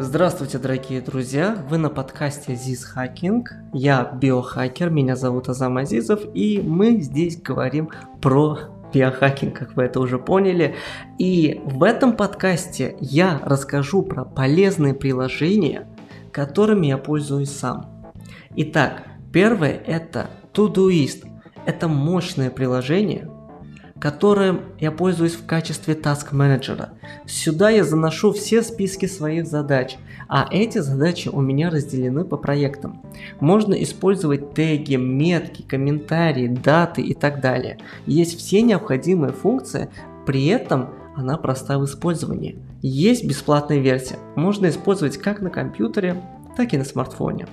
Здравствуйте, дорогие друзья! Вы на подкасте Ziz Hacking. Я биохакер, меня зовут Азам Азизов, и мы здесь говорим про биохакинг, как вы это уже поняли. И в этом подкасте я расскажу про полезные приложения, которыми я пользуюсь сам. Итак, первое это Todoist. Это мощное приложение, которым я пользуюсь в качестве task менеджера. Сюда я заношу все списки своих задач, а эти задачи у меня разделены по проектам. Можно использовать теги, метки, комментарии, даты и так далее. Есть все необходимые функции, при этом она проста в использовании. Есть бесплатная версия, можно использовать как на компьютере, так и на смартфоне.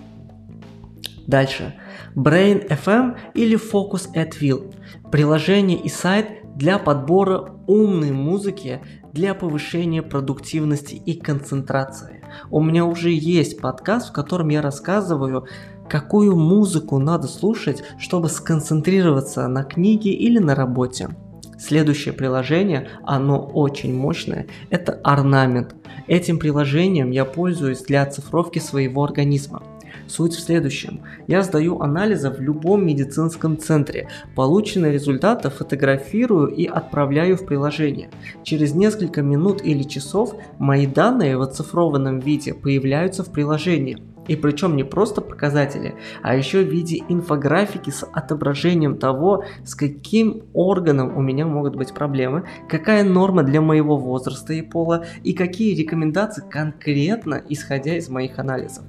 Дальше. Brain FM или Focus at Will. Приложение и сайт для подбора умной музыки для повышения продуктивности и концентрации. У меня уже есть подкаст, в котором я рассказываю, какую музыку надо слушать, чтобы сконцентрироваться на книге или на работе. Следующее приложение, оно очень мощное, это орнамент. Этим приложением я пользуюсь для оцифровки своего организма. Суть в следующем. Я сдаю анализы в любом медицинском центре. Полученные результаты фотографирую и отправляю в приложение. Через несколько минут или часов мои данные в оцифрованном виде появляются в приложении. И причем не просто показатели, а еще в виде инфографики с отображением того, с каким органом у меня могут быть проблемы, какая норма для моего возраста и пола и какие рекомендации конкретно исходя из моих анализов.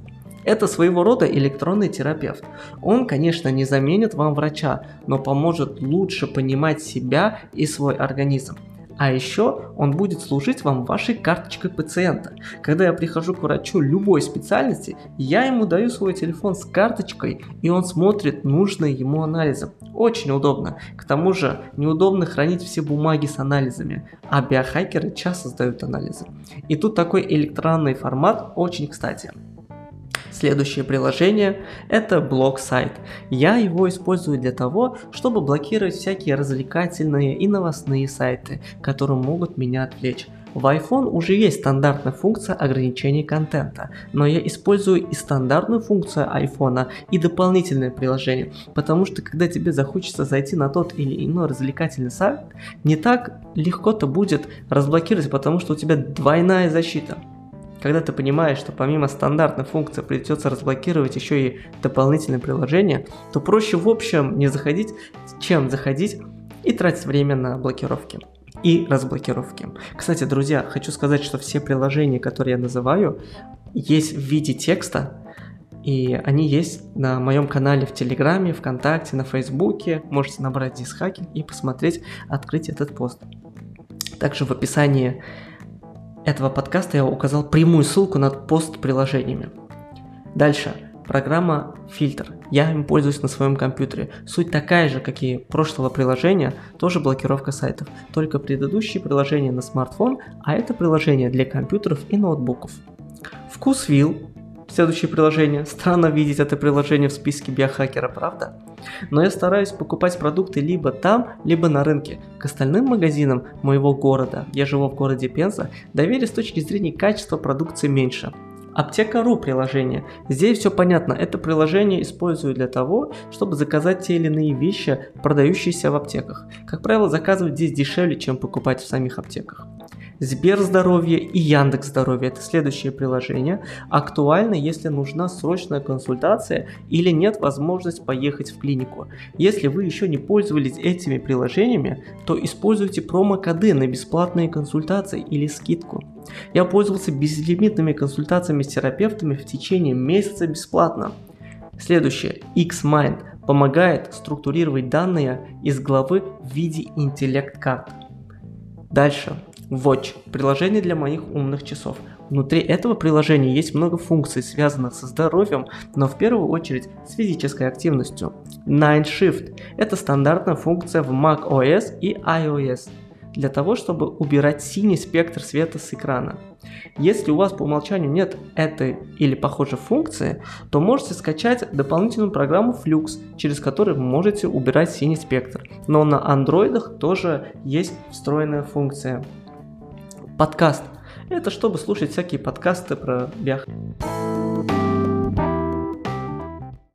Это своего рода электронный терапевт. Он, конечно, не заменит вам врача, но поможет лучше понимать себя и свой организм. А еще он будет служить вам вашей карточкой пациента. Когда я прихожу к врачу любой специальности, я ему даю свой телефон с карточкой, и он смотрит нужные ему анализы. Очень удобно. К тому же неудобно хранить все бумаги с анализами, а биохакеры часто сдают анализы. И тут такой электронный формат очень кстати. Следующее приложение – это блог-сайт. Я его использую для того, чтобы блокировать всякие развлекательные и новостные сайты, которые могут меня отвлечь. В iPhone уже есть стандартная функция ограничения контента, но я использую и стандартную функцию iPhone, и дополнительное приложение, потому что когда тебе захочется зайти на тот или иной развлекательный сайт, не так легко-то будет разблокировать, потому что у тебя двойная защита. Когда ты понимаешь, что помимо стандартной функции придется разблокировать еще и дополнительное приложение, то проще в общем не заходить, чем заходить и тратить время на блокировки и разблокировки. Кстати, друзья, хочу сказать, что все приложения, которые я называю, есть в виде текста, и они есть на моем канале в Телеграме, ВКонтакте, на Фейсбуке. Можете набрать Дисхакинг и посмотреть, открыть этот пост. Также в описании этого подкаста я указал прямую ссылку на пост приложениями. Дальше. Программа фильтр. Я им пользуюсь на своем компьютере. Суть такая же, как и прошлого приложения, тоже блокировка сайтов. Только предыдущие приложения на смартфон, а это приложение для компьютеров и ноутбуков. Вкусвилл Следующее приложение. Странно видеть это приложение в списке биохакера, правда? Но я стараюсь покупать продукты либо там, либо на рынке. К остальным магазинам моего города, я живу в городе Пенза, доверие с точки зрения качества продукции меньше. Аптека.ру приложение. Здесь все понятно. Это приложение использую для того, чтобы заказать те или иные вещи, продающиеся в аптеках. Как правило, заказывать здесь дешевле, чем покупать в самих аптеках. Сбер Здоровье и Яндекс Здоровье – это следующее приложение. Актуально, если нужна срочная консультация или нет возможности поехать в клинику. Если вы еще не пользовались этими приложениями, то используйте промокоды на бесплатные консультации или скидку. Я пользовался безлимитными консультациями с терапевтами в течение месяца бесплатно. Следующее. Xmind помогает структурировать данные из главы в виде интеллект-карт. Дальше. Watch – приложение для моих умных часов. Внутри этого приложения есть много функций, связанных со здоровьем, но в первую очередь с физической активностью. Nine Shift – это стандартная функция в macOS и iOS для того, чтобы убирать синий спектр света с экрана. Если у вас по умолчанию нет этой или похожей функции, то можете скачать дополнительную программу Flux, через которую можете убирать синий спектр. Но на андроидах тоже есть встроенная функция. Подкаст. Это чтобы слушать всякие подкасты про биохакинг.